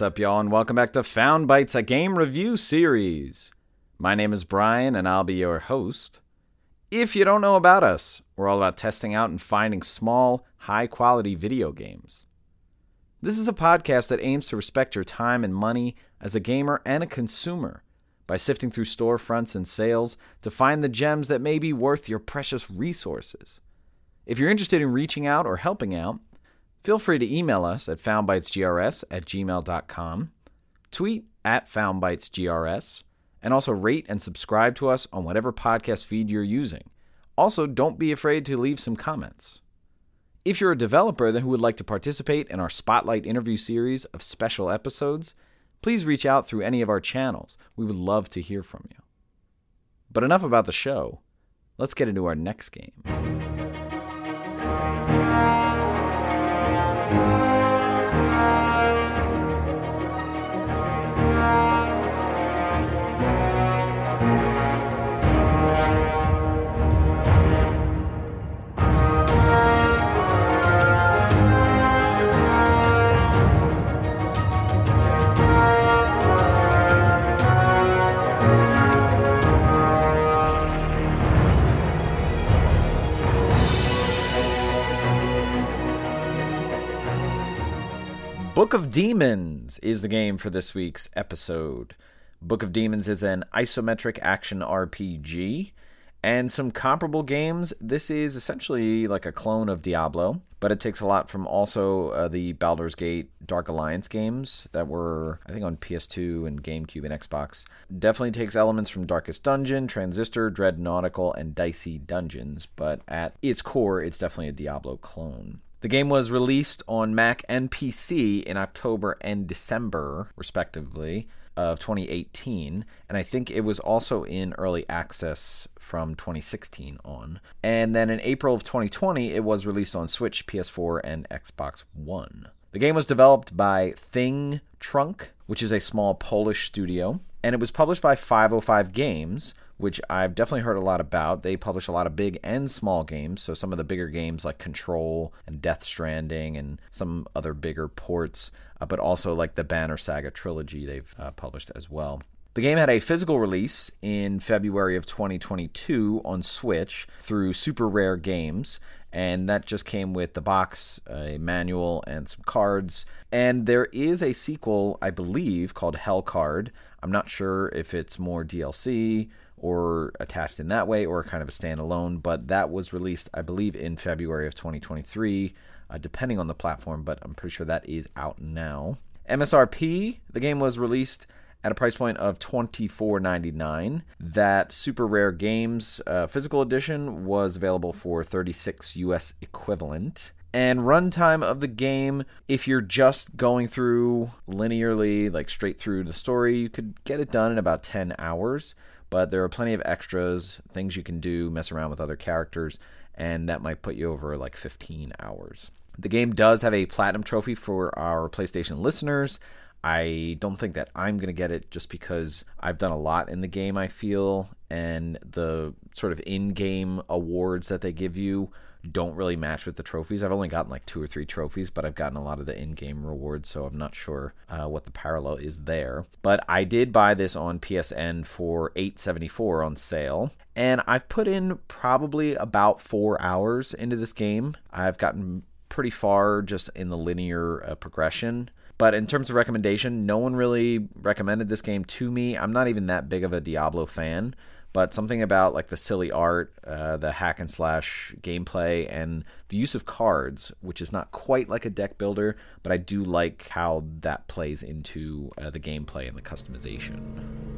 What's up, y'all, and welcome back to Found Bytes, a game review series. My name is Brian, and I'll be your host. If you don't know about us, we're all about testing out and finding small, high quality video games. This is a podcast that aims to respect your time and money as a gamer and a consumer by sifting through storefronts and sales to find the gems that may be worth your precious resources. If you're interested in reaching out or helping out, Feel free to email us at foundbytesgrs at gmail.com, tweet at foundbytesgrs, and also rate and subscribe to us on whatever podcast feed you're using. Also, don't be afraid to leave some comments. If you're a developer who would like to participate in our Spotlight interview series of special episodes, please reach out through any of our channels. We would love to hear from you. But enough about the show. Let's get into our next game. Thank you. Book of Demons is the game for this week's episode. Book of Demons is an isometric action RPG. And some comparable games, this is essentially like a clone of Diablo, but it takes a lot from also uh, the Baldur's Gate Dark Alliance games that were, I think, on PS2 and GameCube and Xbox. Definitely takes elements from Darkest Dungeon, Transistor, Dread Nautical, and Dicey Dungeons, but at its core, it's definitely a Diablo clone. The game was released on Mac and PC in October and December, respectively, of 2018, and I think it was also in early access from 2016 on. And then in April of 2020, it was released on Switch, PS4, and Xbox One. The game was developed by Thing Trunk, which is a small Polish studio, and it was published by 505 Games, which I've definitely heard a lot about. They publish a lot of big and small games, so some of the bigger games like Control and Death Stranding and some other bigger ports, uh, but also like the Banner Saga trilogy they've uh, published as well. The game had a physical release in February of 2022 on Switch through Super Rare Games, and that just came with the box, a manual, and some cards. And there is a sequel, I believe, called Hell Card. I'm not sure if it's more DLC or attached in that way or kind of a standalone, but that was released, I believe, in February of 2023, uh, depending on the platform, but I'm pretty sure that is out now. MSRP, the game was released at a price point of $24.99. That Super Rare Games uh, physical edition was available for 36 US equivalent. And runtime of the game, if you're just going through linearly, like straight through the story, you could get it done in about 10 hours but there are plenty of extras, things you can do, mess around with other characters, and that might put you over like 15 hours. The game does have a platinum trophy for our PlayStation listeners. I don't think that I'm going to get it just because I've done a lot in the game, I feel, and the sort of in game awards that they give you don't really match with the trophies. I've only gotten like two or three trophies, but I've gotten a lot of the in game rewards, so I'm not sure uh, what the parallel is there. But I did buy this on PSN for 874 on sale, and I've put in probably about four hours into this game. I've gotten pretty far just in the linear uh, progression. But in terms of recommendation, no one really recommended this game to me. I'm not even that big of a Diablo fan but something about like the silly art, uh, the hack and slash gameplay, and the use of cards, which is not quite like a deck builder, but I do like how that plays into uh, the gameplay and the customization.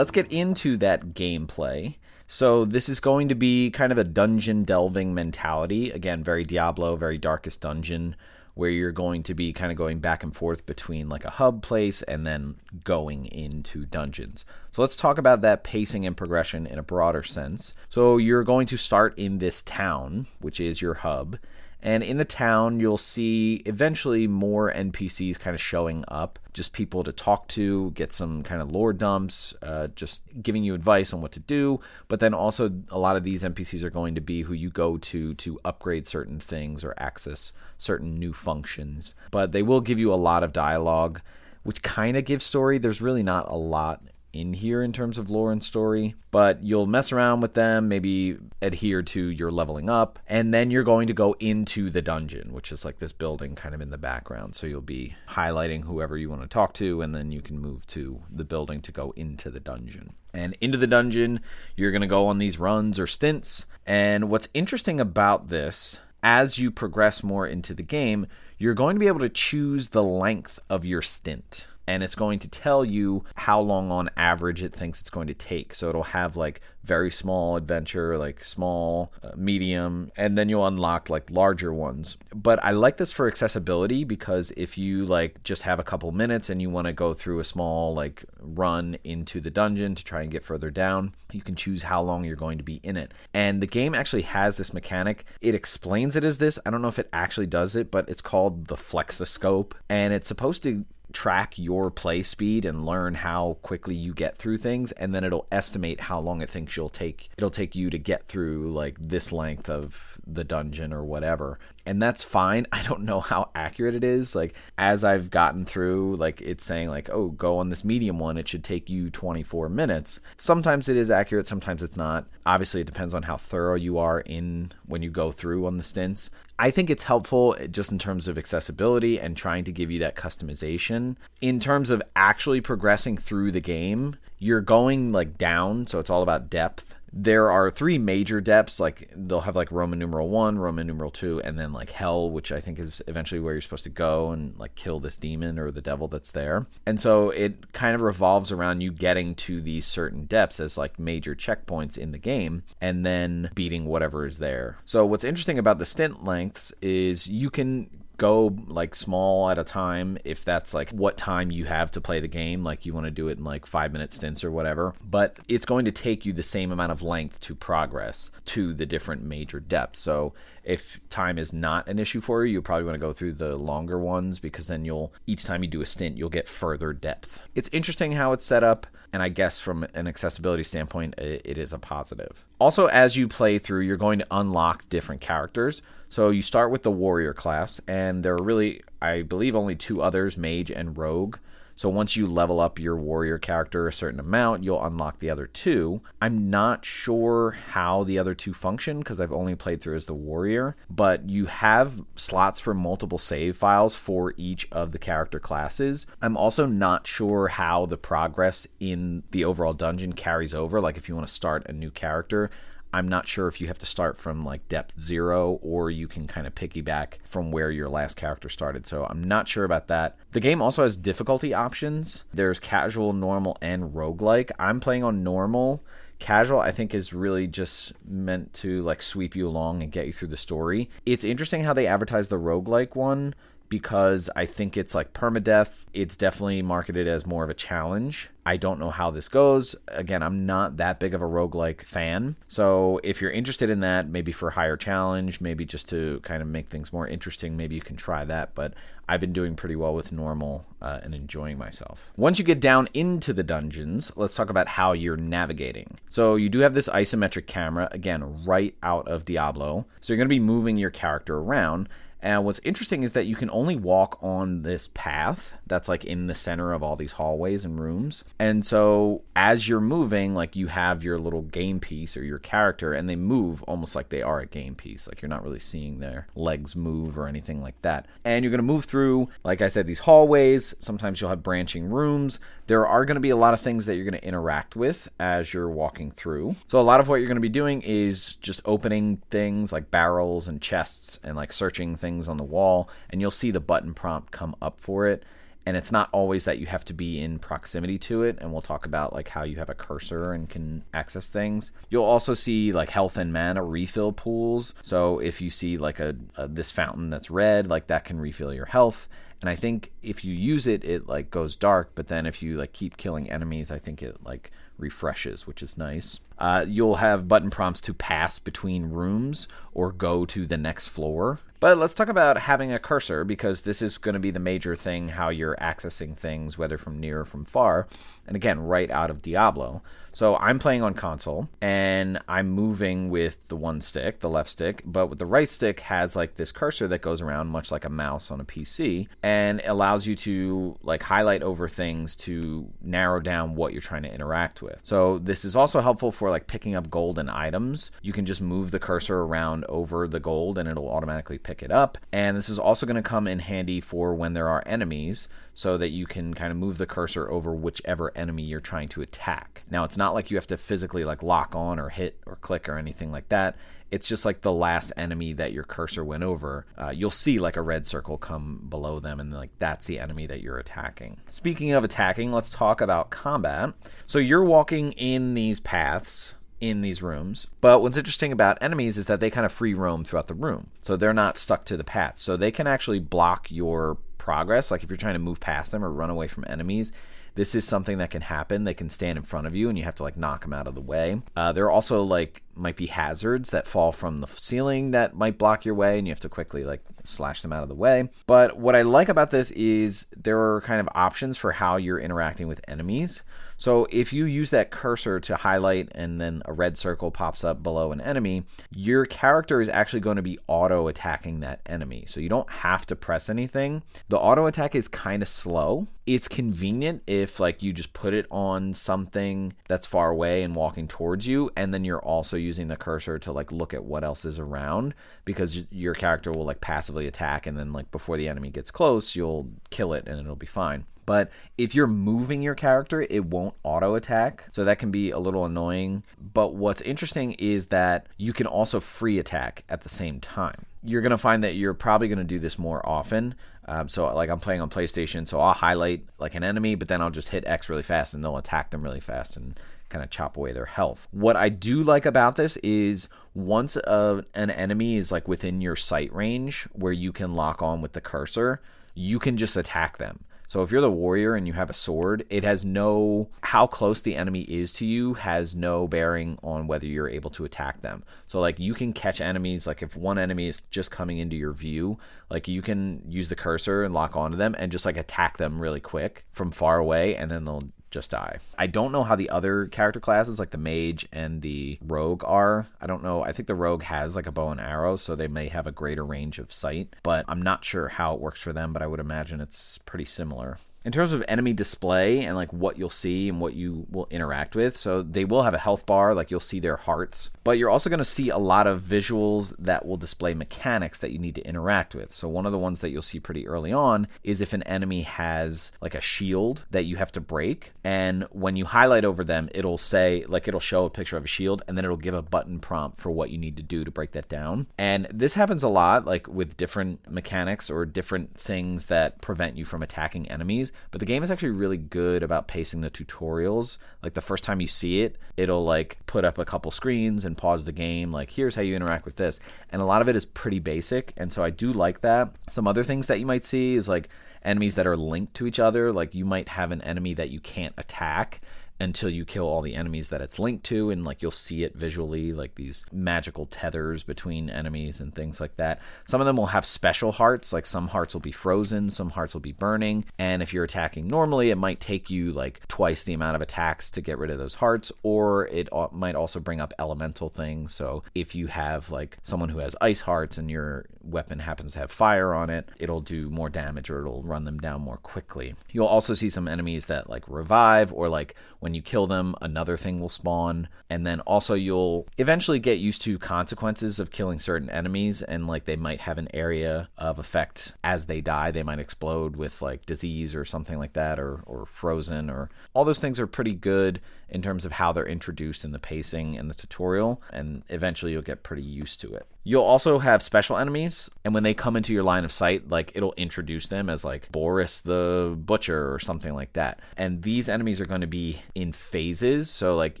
Let's get into that gameplay. So, this is going to be kind of a dungeon delving mentality. Again, very Diablo, very Darkest Dungeon, where you're going to be kind of going back and forth between like a hub place and then going into dungeons. So, let's talk about that pacing and progression in a broader sense. So, you're going to start in this town, which is your hub. And in the town, you'll see eventually more NPCs kind of showing up, just people to talk to, get some kind of lore dumps, uh, just giving you advice on what to do. But then also, a lot of these NPCs are going to be who you go to to upgrade certain things or access certain new functions. But they will give you a lot of dialogue, which kind of gives story. There's really not a lot in here in terms of lore and story, but you'll mess around with them, maybe adhere to your leveling up, and then you're going to go into the dungeon, which is like this building kind of in the background. So you'll be highlighting whoever you want to talk to, and then you can move to the building to go into the dungeon. And into the dungeon, you're going to go on these runs or stints. And what's interesting about this, as you progress more into the game, you're going to be able to choose the length of your stint and it's going to tell you how long on average it thinks it's going to take. So it'll have like very small adventure, like small, uh, medium, and then you'll unlock like larger ones. But I like this for accessibility because if you like just have a couple minutes and you want to go through a small like run into the dungeon to try and get further down, you can choose how long you're going to be in it. And the game actually has this mechanic. It explains it as this. I don't know if it actually does it, but it's called the Flexiscope and it's supposed to track your play speed and learn how quickly you get through things and then it'll estimate how long it thinks you'll take it'll take you to get through like this length of the dungeon or whatever and that's fine. I don't know how accurate it is. Like as i've gotten through like it's saying like oh go on this medium one. It should take you 24 minutes. Sometimes it is accurate sometimes it's not. Obviously it depends on how thorough you are in when you go through on the stints. I think it's helpful eh, just in terms of accessibility and trying to give you that customization. In terms of actually progressing through the game, you're going like down, so it's all about depth there are three major depths like they'll have like roman numeral 1 roman numeral 2 and then like hell which i think is eventually where you're supposed to go and like kill this demon or the devil that's there. And so it kind of revolves around you getting to these certain depths as like major checkpoints in the game and then beating whatever is there. So what's interesting about the stint lengths is you can go like small at a time if that's like what time you have to play the game like you want to do it in like 5 minute stints or whatever. But it's going to take you the same amount of length to progress to the different major depths. So if time is not an issue for you you probably want to go through the longer ones because then you'll each time you do a stint you'll get further depth it's interesting how it's set up and I guess from an accessibility standpoint, it is a positive. Also, as you play through, you're going to unlock different characters. So you start with the warrior class, and there are really, I believe, only two others mage and rogue. So once you level up your warrior character a certain amount, you'll unlock the other two. I'm not sure how the other two function because I've only played through as the warrior, but you have slots for multiple save files for each of the character classes. I'm also not sure how the progress in the overall dungeon carries over. Like if you want to start a new character, I'm not sure if you have to start from like depth zero or you can kind of piggyback from where your last character started. So I'm not sure about that. The game also has difficulty options. There's casual, normal, and roguelike. I'm playing on normal. Casual, I think, is really just meant to like sweep you along and get you through the story. It's interesting how they advertise the roguelike one because I think it's like permadeath. It's definitely marketed as more of a challenge. I don't know how this goes. Again, I'm not that big of a roguelike fan. So if you're interested in that, maybe for higher challenge, maybe just to kind of make things more interesting, maybe you can try that. But I've been doing pretty well with normal uh, and enjoying myself. Once you get down into the dungeons, let's talk about how you're navigating. So you do have this isometric camera, again, right out of Diablo. So you're going to be moving your character around. And what's interesting is that you can only walk on this path that's like in the center of all these hallways and rooms. And so as you're moving, like you have your little game piece or your character, and they move almost like they are a game piece. Like you're not really seeing their legs move or anything like that. And you're going to move through, like I said, these hallways. Sometimes you'll have branching rooms. There are going to be a lot of things that you're going to interact with as you're walking through. So a lot of what you're going to be doing is just opening things like barrels and chests and like searching things on the wall, and you'll see the button prompt come up for it and it's not always that you have to be in proximity to it and we'll talk about like how you have a cursor and can access things. You'll also see like health and mana refill pools. So if you see like a, a this fountain that's red like that can refill your health. And i think if you use it it like goes dark but then if you like keep killing enemies i think it like refreshes, which is nice. Uh, you'll have button prompts to pass between rooms or go to the next floor. But let's talk about having a cursor because this is going to be the major thing how you're accessing things, whether from near or from far. And again, right out of Diablo. So I'm playing on console and I'm moving with the one stick, the left stick, but with the right stick has like this cursor that goes around much like a mouse on a PC and allows you to like highlight over things to narrow down what you're trying to interact with. So this is also helpful for like picking up golden items. You can just move the cursor around over the gold and it'll automatically pick it up. And this is also going to come in handy for when there are enemies so that you can kind of move the cursor over whichever enemy you're trying to attack. Now, it's not like you have to physically like lock on or hit or click or anything like that. It's just like the last enemy that your cursor went over. Uh, you'll see like a red circle come below them, and like that's the enemy that you're attacking. Speaking of attacking, let's talk about combat. So you're walking in these paths in these rooms. But what's interesting about enemies is that they kind of free roam throughout the room. So they're not stuck to the path. So they can actually block your progress. Like if you're trying to move past them or run away from enemies, this is something that can happen. They can stand in front of you and you have to like knock them out of the way. Uh, there are also like might be hazards that fall from the ceiling that might block your way and you have to quickly like slash them out of the way. But what I like about this is there are kind of options for how you're interacting with enemies. So if you use that cursor to highlight and then a red circle pops up below an enemy, your character is actually going to be auto attacking that enemy. So you don't have to press anything. The auto attack is kind of slow. It's convenient if like you just put it on something that's far away and walking towards you and then you're also using the cursor to like look at what else is around because your character will like passively attack and then like before the enemy gets close, you'll kill it and it'll be fine. But if you're moving your character, it won't auto attack. So that can be a little annoying. But what's interesting is that you can also free attack at the same time. You're going to find that you're probably going to do this more often. Um, so, like, I'm playing on PlayStation, so I'll highlight like an enemy, but then I'll just hit X really fast and they'll attack them really fast and kind of chop away their health. What I do like about this is once a, an enemy is like within your sight range where you can lock on with the cursor, you can just attack them. So if you're the warrior and you have a sword, it has no how close the enemy is to you has no bearing on whether you're able to attack them. So like you can catch enemies like if one enemy is just coming into your view, like you can use the cursor and lock onto them and just like attack them really quick from far away and then they'll just die. I don't know how the other character classes, like the mage and the rogue, are. I don't know. I think the rogue has like a bow and arrow, so they may have a greater range of sight, but I'm not sure how it works for them, but I would imagine it's pretty similar in terms of enemy display and like what you'll see and what you will interact with. So they will have a health bar, like you'll see their hearts, but you're also going to see a lot of visuals that will display mechanics that you need to interact with. So one of the ones that you'll see pretty early on is if an enemy has like a shield that you have to break, and when you highlight over them, it'll say like it'll show a picture of a shield, and then it'll give a button prompt for what you need to do to break that down. And this happens a lot, like with different mechanics or different things that prevent you from attacking enemies but the game is actually really good about pacing the tutorials. Like the first time you see it, it'll like put up a couple screens and pause the game. Like here's how you interact with this, and a lot of it is pretty basic. And so I do like that. Some other things that you might see is like enemies that are linked to each other. Like you might have an enemy that you can't attack until you kill all the enemies that it's linked to and like you'll see it visually like these magical tethers between enemies and things like that. Some of them will have special hearts like some hearts will be frozen some hearts will be burning and if you're attacking normally it might take you like twice the amount of attacks to get rid of those hearts or it might also bring up elemental things. So if you have like someone who has ice hearts and your weapon happens to have fire on it it'll do more damage or it'll run them down more quickly. You'll also see some enemies that like revive or like When you kill them, another thing will spawn. And then also, you'll eventually get used to consequences of killing certain enemies, and like they might have an area of effect as they die. They might explode with like disease or something like that, or, or frozen, or all those things are pretty good in terms of how they're introduced in the pacing and the tutorial, and eventually you'll get pretty used to it. You'll also have special enemies, and when they come into your line of sight, like it'll introduce them as like Boris the Butcher or something like that. And these enemies are going to be in phases. So, like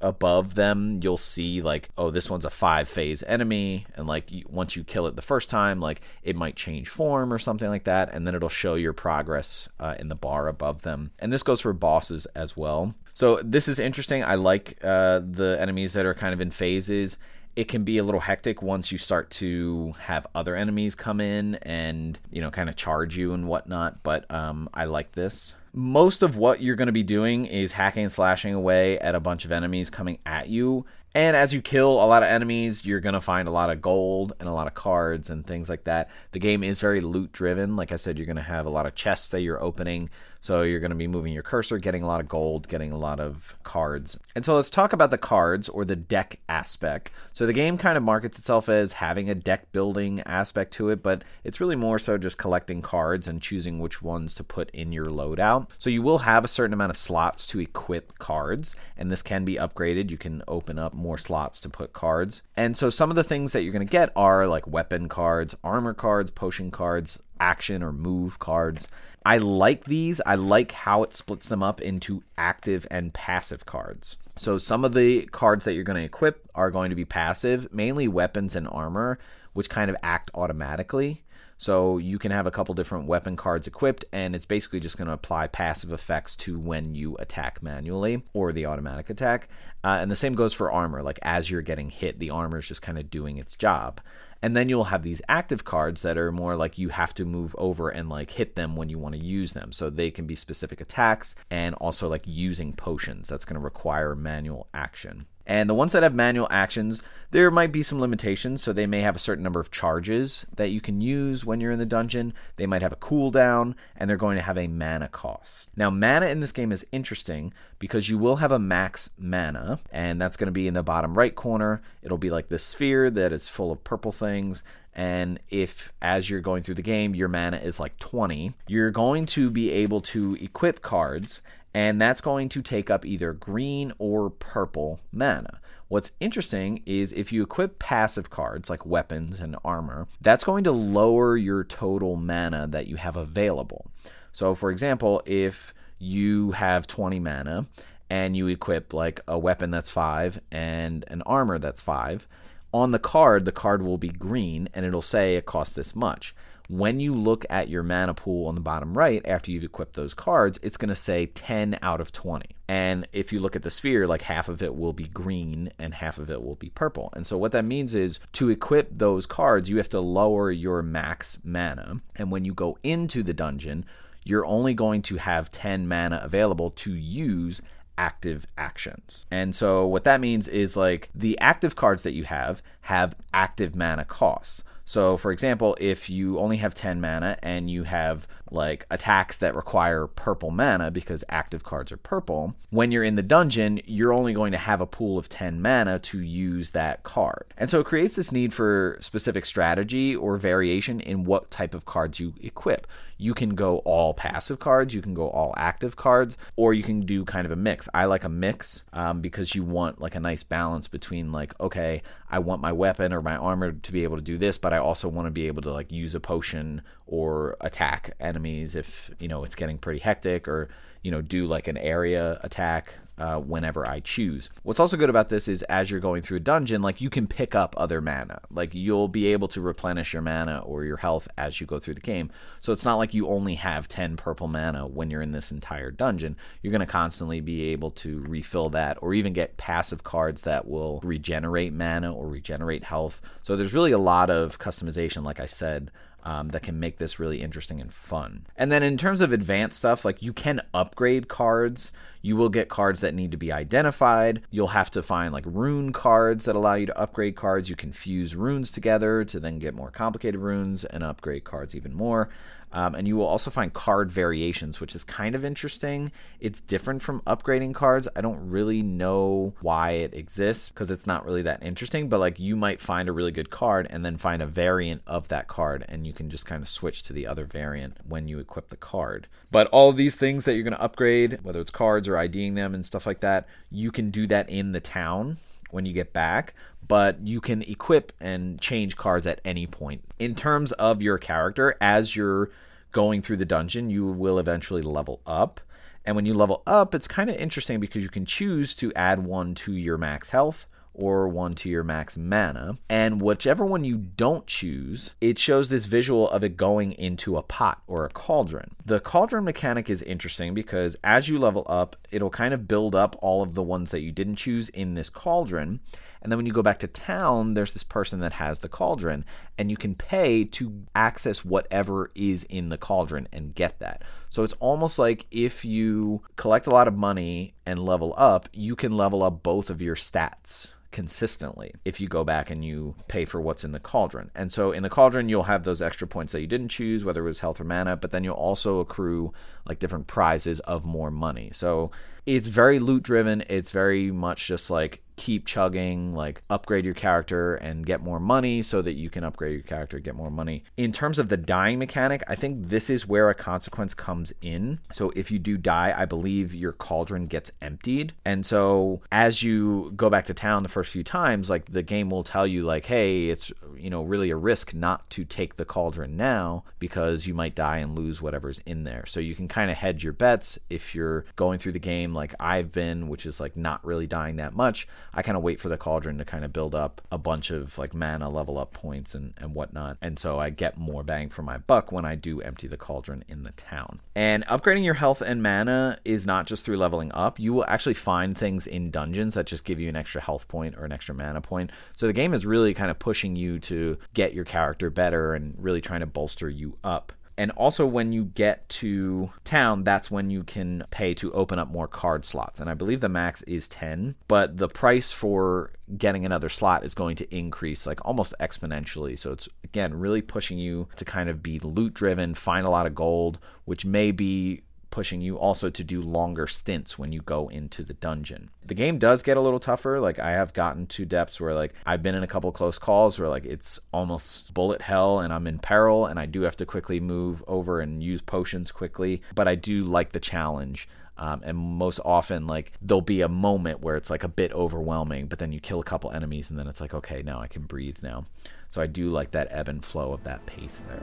above them, you'll see like, oh, this one's a five phase enemy. And like once you kill it the first time, like it might change form or something like that. And then it'll show your progress uh, in the bar above them. And this goes for bosses as well. So, this is interesting. I like uh, the enemies that are kind of in phases it can be a little hectic once you start to have other enemies come in and you know kind of charge you and whatnot but um, i like this most of what you're going to be doing is hacking and slashing away at a bunch of enemies coming at you and as you kill a lot of enemies, you're going to find a lot of gold and a lot of cards and things like that. The game is very loot driven. Like I said, you're going to have a lot of chests that you're opening. So you're going to be moving your cursor, getting a lot of gold, getting a lot of cards. And so let's talk about the cards or the deck aspect. So the game kind of markets itself as having a deck building aspect to it, but it's really more so just collecting cards and choosing which ones to put in your loadout. So you will have a certain amount of slots to equip cards, and this can be upgraded. You can open up more slots to put cards. And so some of the things that you're going to get are like weapon cards, armor cards, potion cards, action or move cards. I like these. I like how it splits them up into active and passive cards. So some of the cards that you're going to equip are going to be passive, mainly weapons and armor, which kind of act automatically. So you can have a couple different weapon cards equipped, and it's basically just going to apply passive effects to when you attack manually or the automatic attack. Uh, and the same goes for armor. Like as you're getting hit, the armor is just kind of doing its job. And then you'll have these active cards that are more like you have to move over and like hit them when you want to use them. So they can be specific attacks and also like using potions. That's going to require manual action. And the ones that have manual actions, there might be some limitations. So they may have a certain number of charges that you can use when you're in the dungeon. They might have a cooldown, and they're going to have a mana cost. Now, mana in this game is interesting because you will have a max mana, and that's going to be in the bottom right corner. It'll be like this sphere that is full of purple things. And if, as you're going through the game, your mana is like 20, you're going to be able to equip cards and that's going to take up either green or purple mana. What's interesting is if you equip passive cards like weapons and armor, that's going to lower your total mana that you have available. So, for example, if you have 20 mana and you equip like a weapon that's 5 and an armor that's 5, on the card, the card will be green and it'll say it costs this much when you look at your mana pool on the bottom right after you've equipped those cards, it's going to say 10 out of 20. And if you look at the sphere, like half of it will be green and half of it will be purple. And so what that means is to equip those cards, you have to lower your max mana. And when you go into the dungeon, you're only going to have 10 mana available to use active actions. And so what that means is like the active cards that you have have active mana costs. So, for example, if you only have 10 mana and you have like attacks that require purple mana because active cards are purple, when you're in the dungeon, you're only going to have a pool of 10 mana to use that card. And so it creates this need for specific strategy or variation in what type of cards you equip you can go all passive cards, you can go all active cards, or you can do kind of a mix. I like a mix um, because you want like a nice balance between like, okay, I want my weapon or my armor to be able to do this, but I also want to be able to like use a potion or attack enemies if you know it's getting pretty hectic or you know do like an area attack uh, whenever I choose. What's also good about this is as you're going through a dungeon, like you can pick up other mana. Like you'll be able to replenish your mana or your health as you go through the game. So it's not like you only have 10 purple mana when you're in this entire dungeon. You're going to constantly be able to refill that or even get passive cards that will regenerate mana or regenerate health. So there's really a lot of customization, like I said, um, that can make this really interesting and fun. And then in terms of advanced stuff, like you can upgrade cards. You will get cards that need to be identified. You'll have to find like rune cards that allow you to upgrade cards. You can fuse runes together to then get more complicated runes and upgrade cards even more. Um, and you will also find card variations, which is kind of interesting. It's different from upgrading cards. I don't really know why it exists because it's not really that interesting, but like you might find a really good card and then find a variant of that card, and you can just kind of switch to the other variant when you equip the card. But all of these things that you're going to upgrade, whether it's cards or IDing them and stuff like that, you can do that in the town when you get back, but you can equip and change cards at any point. In terms of your character, as you're going through the dungeon, you will eventually level up. And when you level up, it's kind of interesting because you can choose to add one to your max health or one to your max mana. And whichever one you don't choose, it shows this visual of it going into a pot or a cauldron. The cauldron mechanic is interesting because as you level up, it'll kind of build up all of the ones that you didn't choose in this cauldron. And then when you go back to town, there's this person that has the cauldron, and you can pay to access whatever is in the cauldron and get that. So it's almost like if you collect a lot of money and level up, you can level up both of your stats consistently if you go back and you pay for what's in the cauldron. And so in the cauldron, you'll have those extra points that you didn't choose, whether it was health or mana, but then you'll also accrue like different prizes of more money. So it's very loot driven. It's very much just like keep chugging, like upgrade your character and get more money so that you can upgrade your character, get more money. In terms of the dying mechanic, I think this is where a consequence comes in. So if you do die, I believe your cauldron gets emptied. And so as you go back to town the first few times, like the game will tell you like, "Hey, it's, you know, really a risk not to take the cauldron now because you might die and lose whatever's in there." So you can kind of hedge your bets if you're going through the game like I've been, which is like not really dying that much. I kind of wait for the cauldron to kind of build up a bunch of like mana level up points and, and whatnot. And so I get more bang for my buck when I do empty the cauldron in the town. And upgrading your health and mana is not just through leveling up. You will actually find things in dungeons that just give you an extra health point or an extra mana point. So the game is really kind of pushing you to get your character better and really trying to bolster you up. And also, when you get to town, that's when you can pay to open up more card slots. And I believe the max is 10, but the price for getting another slot is going to increase like almost exponentially. So it's again really pushing you to kind of be loot driven, find a lot of gold, which may be pushing you also to do longer stints when you go into the dungeon. The game does get a little tougher. Like I have gotten to depths where like I've been in a couple close calls where like it's almost bullet hell and I'm in peril and I do have to quickly move over and use potions quickly, but I do like the challenge. Um, and most often, like there'll be a moment where it's like a bit overwhelming, but then you kill a couple enemies, and then it's like, okay, now I can breathe now. So I do like that ebb and flow of that pace there.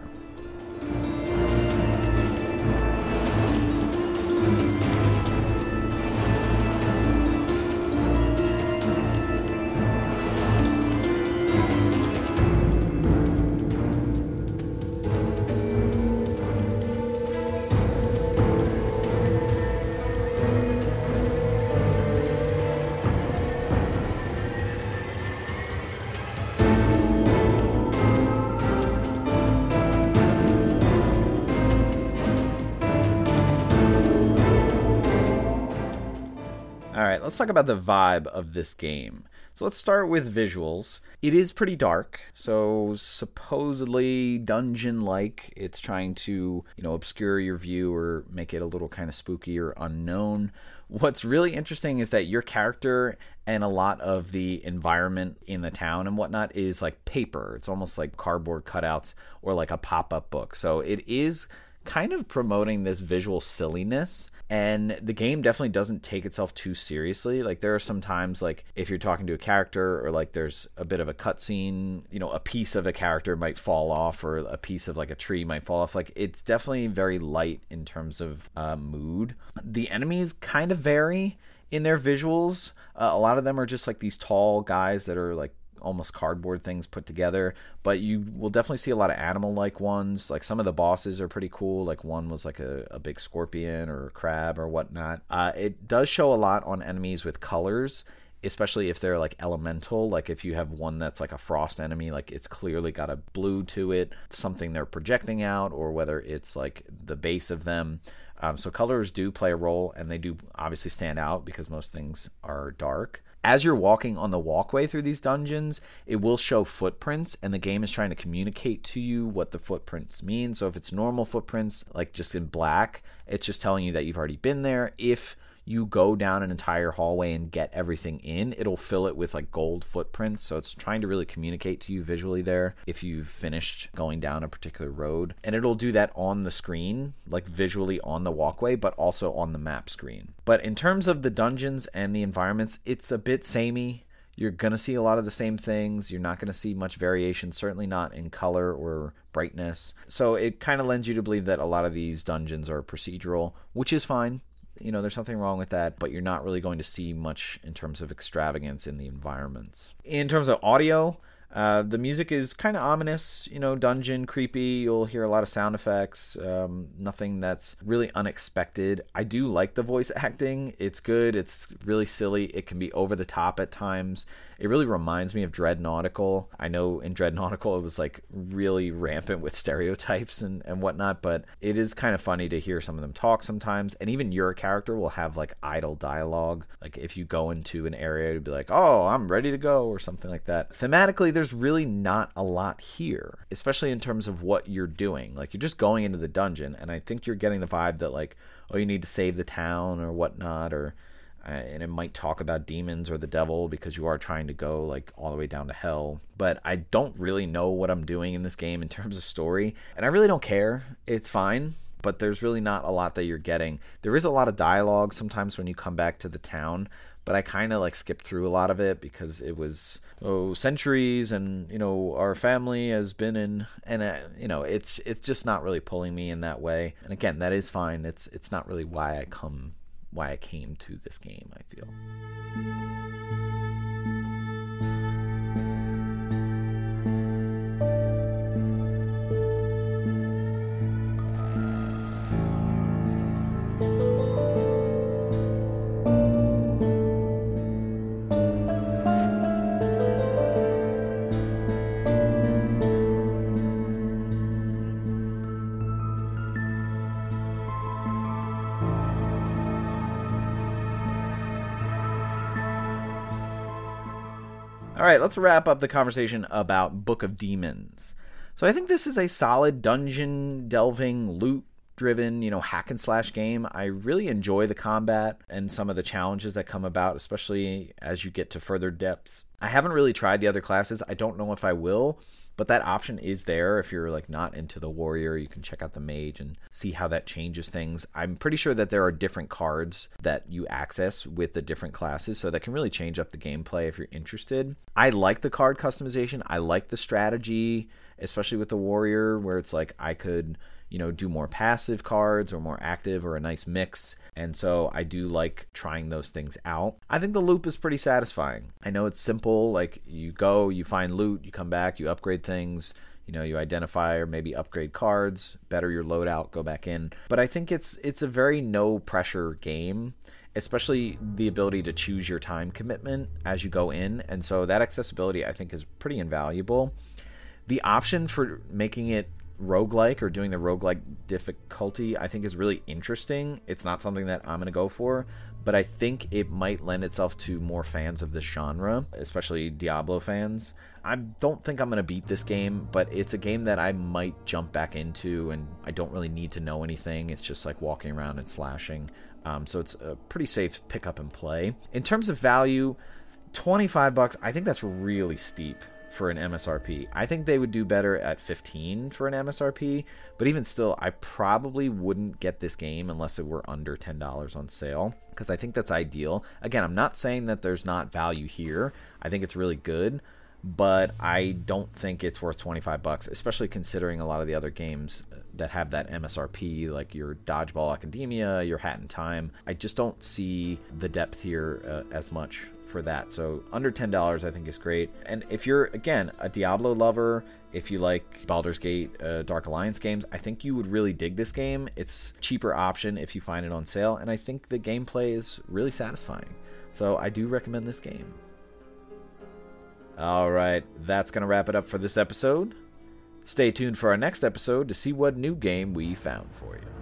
Let's talk about the vibe of this game. So let's start with visuals. It is pretty dark, so supposedly dungeon like. It's trying to, you know, obscure your view or make it a little kind of spooky or unknown. What's really interesting is that your character and a lot of the environment in the town and whatnot is like paper. It's almost like cardboard cutouts or like a pop up book. So it is kind of promoting this visual silliness and the game definitely doesn't take itself too seriously. Like there are some times like if you're talking to a character or like there's a bit of a cutscene you know a piece of a character might fall off or a piece of like a tree might fall off. Like it's definitely very light in terms of uh, mood. The enemies kind of vary in their visuals. Uh, a lot of them are just like these tall guys that are like almost cardboard things put together. But you will definitely see a lot of animal like ones. Like some of the bosses are pretty cool. Like one was like a, a big scorpion or a crab or whatnot. Uh, it does show a lot on enemies with colors especially if they're like elemental like if you have one that's like a frost enemy like it's clearly got a blue to it something they're projecting out or whether it's like the base of them um, so colors do play a role and they do obviously stand out because most things are dark as you're walking on the walkway through these dungeons, it will show footprints, and the game is trying to communicate to you what the footprints mean. So if it's normal footprints, like just in black, it's just telling you that you've already been there. If you go down an entire hallway and get everything in, it'll fill it with like gold footprints. So it's trying to really communicate to you visually there if you've finished going down a particular road. And it'll do that on the screen, like visually on the walkway, but also on the map screen. But in terms of the dungeons and the environments, it's a bit samey you're going to see a lot of the same things. You're not going to see much variation, certainly not in color or brightness. So it kind of lends you to believe that a lot of these dungeons are procedural, which is fine you know, there's nothing wrong with that, but you're not really going to see much in terms of extravagance in the environments. In terms of audio, uh, the music is kind of ominous, you know, dungeon, creepy. You'll hear a lot of sound effects, um, nothing that's really unexpected. I do like the voice acting, it's good, it's really silly, it can be over the top at times. It really reminds me of Dread Nautical. I know in Dread Nautical it was like really rampant with stereotypes and, and whatnot, but it is kind of funny to hear some of them talk sometimes. And even your character will have like idle dialogue. Like if you go into an area, to be like, oh, I'm ready to go, or something like that. Thematically, there's really not a lot here, especially in terms of what you're doing. Like you're just going into the dungeon, and I think you're getting the vibe that, like, oh, you need to save the town or whatnot, or and it might talk about demons or the devil because you are trying to go like all the way down to hell. But I don't really know what I'm doing in this game in terms of story, and I really don't care. It's fine, but there's really not a lot that you're getting. There is a lot of dialogue sometimes when you come back to the town, but I kind of like skipped through a lot of it because it was oh centuries and you know our family has been in and uh, you know it's it's just not really pulling me in that way. And again, that is fine. It's it's not really why I come why I came to this game, I feel. Right, let's wrap up the conversation about Book of Demons. So I think this is a solid dungeon delving, loot driven, you know, hack and slash game. I really enjoy the combat and some of the challenges that come about, especially as you get to further depths. I haven't really tried the other classes. I don't know if I will, but that option is there. If you're like not into the warrior you can check out the mage and see how that changes things. I'm pretty sure that there are different cards that you access with the different classes so that can really change up the gameplay if you're interested. I like the card customization. I like the strategy especially with the warrior where it's like i could you know do more passive cards or more active or a nice mix and so I do like trying those things out. I think the loop is pretty satisfying. I know it's simple, like you go, you find loot, you come back, you upgrade things, you know, you identify or maybe upgrade cards, better your loadout, go back in. But I think it's it's a very no pressure game especially the ability to choose your time commitment as you go in. And so that accessibility I think is pretty invaluable. The option for making it roguelike or doing the roguelike difficulty I think is really interesting. It's not something that I'm going to go for, but I think it might lend itself to more fans of this genre, especially Diablo fans. I don't think I'm going to beat this game, but it's a game that I might jump back into and I don't really need to know anything. It's just like walking around and slashing. Um, so it's a pretty safe pick up and play. In terms of value, 25 bucks, I think that's really steep for an MSRP. I think they would do better at 15 for an MSRP, but even still, I probably wouldn't get this game unless it were under $10 on sale because I think that's ideal. Again, I'm not saying that there's not value here. I think it's really good, but I don't think it's worth 25 bucks, especially considering a lot of the other games that have that MSRP, like your Dodgeball Academia, your Hat in Time. I just don't see the depth here uh, as much for that. So under $10 I think is great. And if you're again a Diablo lover, if you like Baldur's Gate, uh, Dark Alliance games, I think you would really dig this game. It's cheaper option if you find it on sale, and I think the gameplay is really satisfying. So I do recommend this game. All right, that's going to wrap it up for this episode. Stay tuned for our next episode to see what new game we found for you.